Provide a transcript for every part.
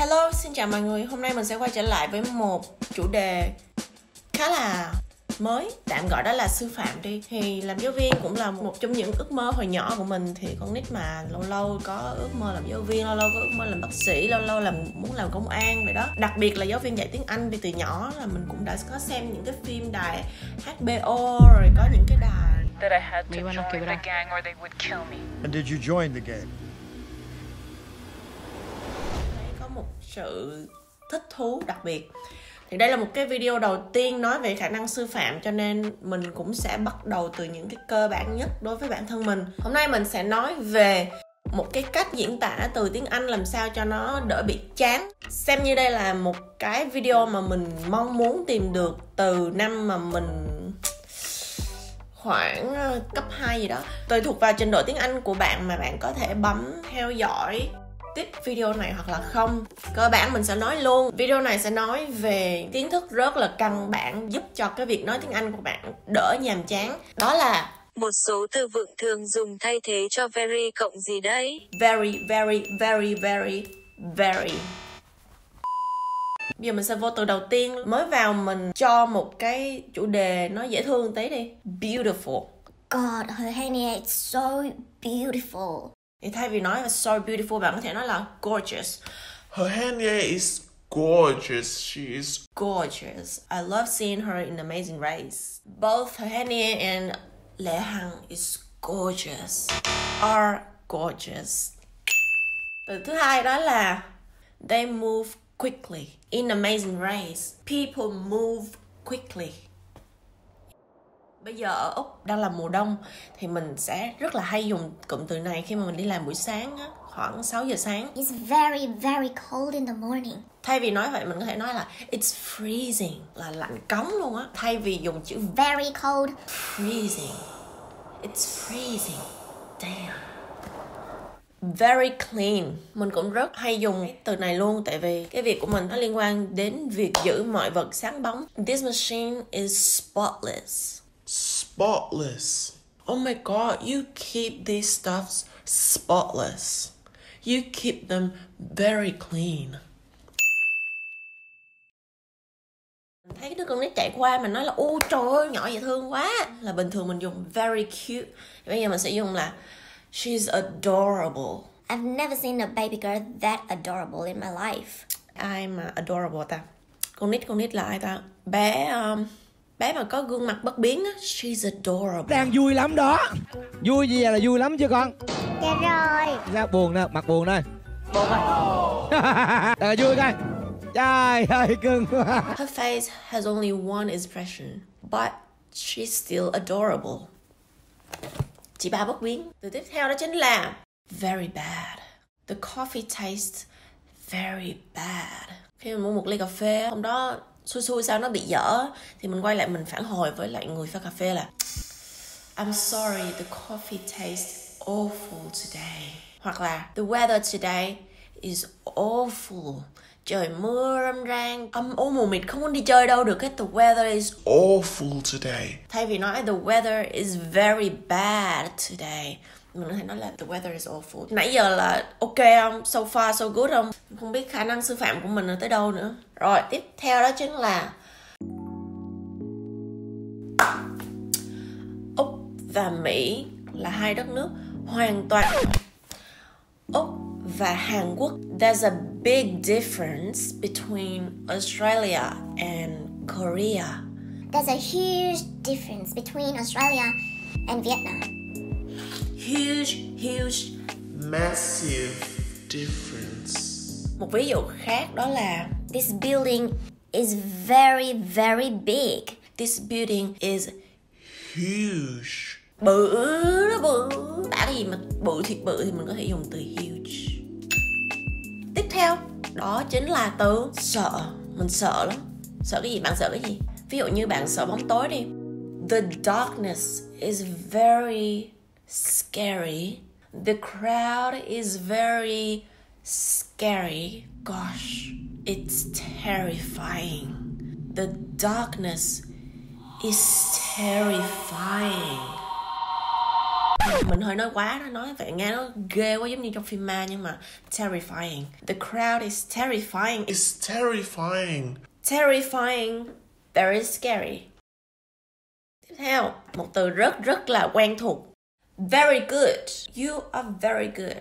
Hello, xin chào mọi người. Hôm nay mình sẽ quay trở lại với một chủ đề khá là mới tạm gọi đó là sư phạm đi thì làm giáo viên cũng là một trong những ước mơ hồi nhỏ của mình thì con nít mà lâu lâu có ước mơ làm giáo viên lâu lâu có ước mơ làm bác sĩ lâu lâu làm muốn làm công an vậy đó đặc biệt là giáo viên dạy tiếng anh vì từ nhỏ là mình cũng đã có xem những cái phim đài HBO rồi có những cái đài that I had to join the gang or they would kill me. And did you join the gang? thấy có một sự thích thú đặc biệt. Thì đây là một cái video đầu tiên nói về khả năng sư phạm, cho nên mình cũng sẽ bắt đầu từ những cái cơ bản nhất đối với bản thân mình. Hôm nay mình sẽ nói về một cái cách diễn tả từ tiếng Anh làm sao cho nó đỡ bị chán. Xem như đây là một cái video mà mình mong muốn tìm được từ năm mà mình khoảng ờ, cấp 2 gì đó. Tùy thuộc vào trình độ tiếng Anh của bạn mà bạn có thể bấm theo dõi tiếp video này hoặc là không cơ bản mình sẽ nói luôn. Video này sẽ nói về kiến thức rất là căn bản giúp cho cái việc nói tiếng Anh của bạn đỡ nhàm chán. Đó là Một số từ vựng thường dùng thay thế cho very cộng gì đấy? very very very very very. Bây giờ mình sẽ vô từ đầu tiên. Mới vào mình cho một cái chủ đề nó dễ thương tí đi. Beautiful. God, her hair is so beautiful. Thì thay vì nói là so beautiful bạn có thể nói là gorgeous Her Hanya is gorgeous. She is gorgeous. I love seeing her in Amazing Race. Both Hania and Lệ Hằng is gorgeous. Are gorgeous. Từ thứ hai đó là they move quickly. In Amazing Race, people move quickly. Bây giờ ở Úc đang là mùa đông thì mình sẽ rất là hay dùng cụm từ này khi mà mình đi làm buổi sáng á, khoảng 6 giờ sáng. It's very, very cold in the morning. thay vì nói vậy mình có thể nói là it's freezing là lạnh cống luôn á. Thay vì dùng chữ Very cold. freezing it's freezing. Damn. Very clean. Mình cũng rất hay dùng cái từ này luôn tại vì cái việc của mình nó liên quan đến việc giữ mọi vật sáng bóng. This machine is spotless spotless. Oh my god, you keep these stuffs spotless. You keep them very clean. Mình thấy đứa con nít chạy qua mình nói là ô trời ơi nhỏ dễ thương quá là bình thường mình dùng very cute bây giờ mình sẽ dùng là she's adorable I've never seen a baby girl that adorable in my life. ai mà adorable ta con nít con nít là ai ta bé um, bé mà có gương mặt bất biến á she's adorable. Đang vui lắm đó. Vui gì là vui lắm chứ con? Dạ rồi. ra buồn nè mặt buồn đây. Buồn à, vui coi. Trời ơi cưng quá. Her face has only one expression but she's still adorable. Chỉ ba bất biến. Từ tiếp theo đó chính là very bad. The coffee tastes very bad. Khi mình mua một ly cà phê hôm đó xui xui sao nó bị dở? Thì mình quay lại mình phản hồi với lại người pha cà phê là I'm sorry the coffee tastes awful today. Hoặc là the weather today is awful. Trời mưa râm ran âm u mù mịt không muốn đi chơi đâu được cái the weather is Awful today. thay vì nói the weather is very bad today mình có thể nói là the weather is awful. Nãy giờ là ok không? So far, so good không? Không biết khả năng sư phạm của mình là tới đâu nữa. Rồi, tiếp theo đó chính là úc và mỹ là hai đất nước hoàn toàn úc và hàn quốc. There's a big difference between australia and korea. There's a huge difference between Australia and Vietnam huge huge Massive difference. một ví dụ khác đó là This building is very, very big. this building is Huge. bự nó bự. Đã cái gì mà bự thiệt bự thì mình có thể dùng từ huge. Tiếp theo đó chính là từ sợ. Mình sợ lắm. Sợ cái gì? Bạn sợ cái gì? Ví dụ như bạn sợ bóng tối đi. The darkness is very scary. The crowd is very scary. Gosh it's terrifying. The darkness is terrifying. Mình hơi nói quá đó nói vậy nghe nó ghê quá giống như trong phim ma nhưng mà terrifying. The crowd is terrifying. It's terrifying. terrifying. Very scary. Tiếp theo một từ rất rất là quen thuộc very good you are very good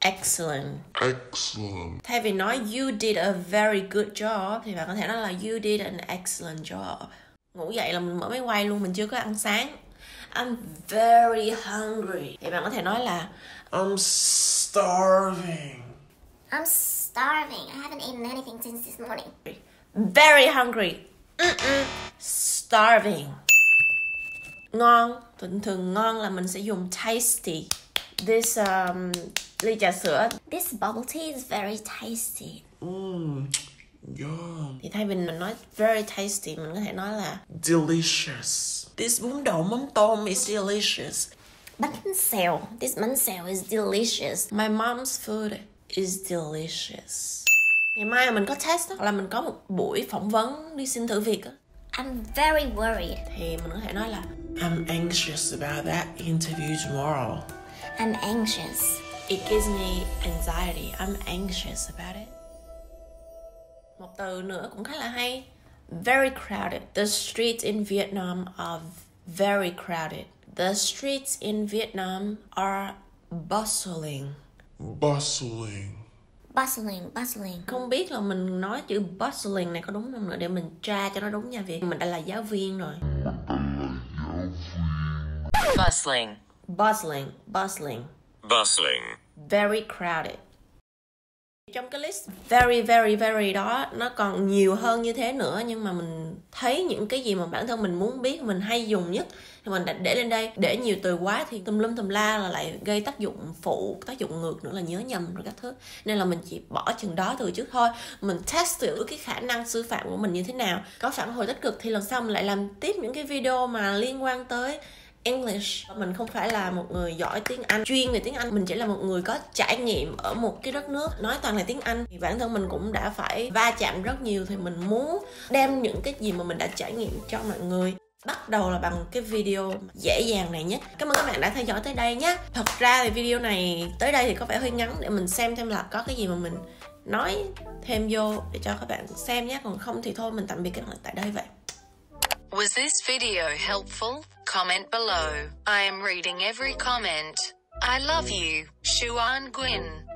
excellent Excellent. thay vì nói you did a very good job thì bạn có thể nói là you did an excellent job ngủ dậy là mình mở máy quay luôn mình chưa có ăn sáng I'm very hungry thì bạn có thể nói là I'm starving. I'm starving. I haven't eaten anything since this morning. very hungry Mm-mm. starving ngon thường thường ngon là mình sẽ dùng tasty this um, ly trà sữa This bubble tea is very tasty. Mmm. Yum. thì thay vì mình nói very tasty mình có thể nói là Delicious. This bún đậu mắm tôm is delicious. Bánh xèo. This bánh xèo is delicious. my mom's food is delicious ngày mai mình có test đó, hoặc là mình có một buổi phỏng vấn đi xin thử việc á I'm very worried. thì mình có thể nói là I'm anxious about that interview tomorrow. I'm anxious. It gives me anxiety. I'm anxious about it. Một từ nữa cũng khá là hay. Very crowded. The streets in Vietnam are very crowded. The streets in Vietnam are bustling. Bustling. Bustling, bustling. Không biết là mình nói chữ bustling này có đúng không nữa để mình tra cho nó đúng nha Việt. Mình đã là giáo viên rồi. Bustling. Bustling, bustling. Bustling. very crowded. Trong cái list very very very đó, nó còn nhiều hơn như thế nữa, nhưng mà mình thấy những cái gì mà bản thân mình muốn biết, mình hay dùng nhất, thì mình đã để lên đây. Để nhiều từ quá thì tùm lum tùm la là lại gây tác dụng phụ, tác dụng ngược nữa là nhớ nhầm rồi các thứ. Nên là mình chỉ bỏ chừng đó từ trước thôi. Mình test thử cái khả năng sư phạm của mình như thế nào. Có phản hồi tích cực thì lần sau mình lại làm tiếp những cái video mà liên quan tới English. Mình không phải là một người giỏi tiếng Anh. Chuyên về tiếng Anh, mình chỉ là một người có trải nghiệm ở một cái đất nước nói toàn là tiếng Anh. Thì bản thân mình cũng đã phải va chạm rất nhiều thì mình muốn đem những cái gì mà mình đã trải nghiệm cho mọi người. Bắt đầu là bằng cái video dễ dàng này nhất cảm ơn các bạn đã theo dõi tới đây nhé. Thật ra thì video này tới đây thì có vẻ hơi ngắn để mình xem thêm là có cái gì mà mình nói thêm vô để cho các bạn xem nhé. Còn không thì thôi, mình tạm biệt các bạn tại đây vậy. Was this video helpful? Comment below. I am reading every comment. I love you, Xuan Guin.